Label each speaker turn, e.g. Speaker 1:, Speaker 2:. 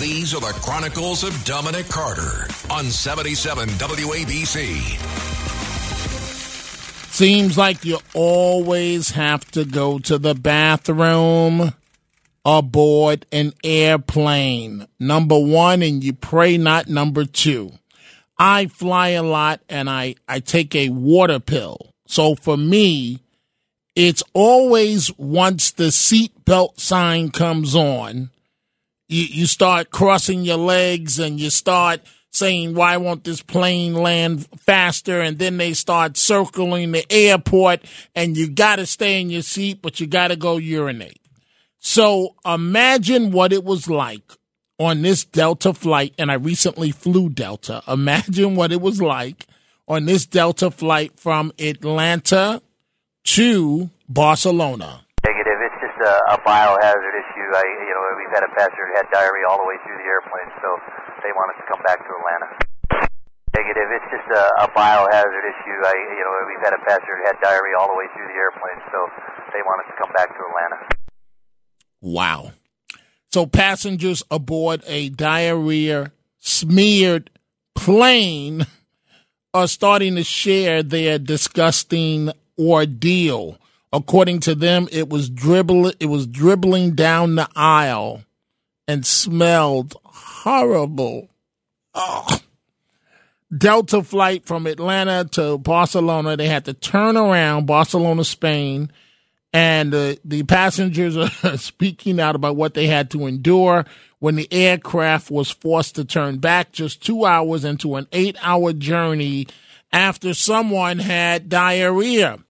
Speaker 1: These are the Chronicles of Dominic Carter on 77 WABC.
Speaker 2: Seems like you always have to go to the bathroom aboard an airplane. Number one, and you pray not number two. I fly a lot and I, I take a water pill. So for me, it's always once the seatbelt sign comes on, you, you start crossing your legs and you start saying, why won't this plane land faster? And then they start circling the airport and you got to stay in your seat, but you got to go urinate. So imagine what it was like on this Delta flight. And I recently flew Delta. Imagine what it was like on this Delta flight from Atlanta to Barcelona.
Speaker 3: A, uh, a biohazard issue. I, you know, we've had a passenger who had diarrhea all the way through the airplane, so they want us to come back to Atlanta. Negative. It's just a, a biohazard issue. I, you know, we've had a passenger who had diarrhea all the way through the airplane, so they want us to come back to Atlanta.
Speaker 2: Wow. So passengers aboard a diarrhea smeared plane are starting to share their disgusting ordeal. According to them, it was dribble it was dribbling down the aisle and smelled horrible. Delta flight from Atlanta to Barcelona. They had to turn around, Barcelona, Spain, and uh, the passengers are speaking out about what they had to endure when the aircraft was forced to turn back just two hours into an eight hour journey after someone had diarrhea.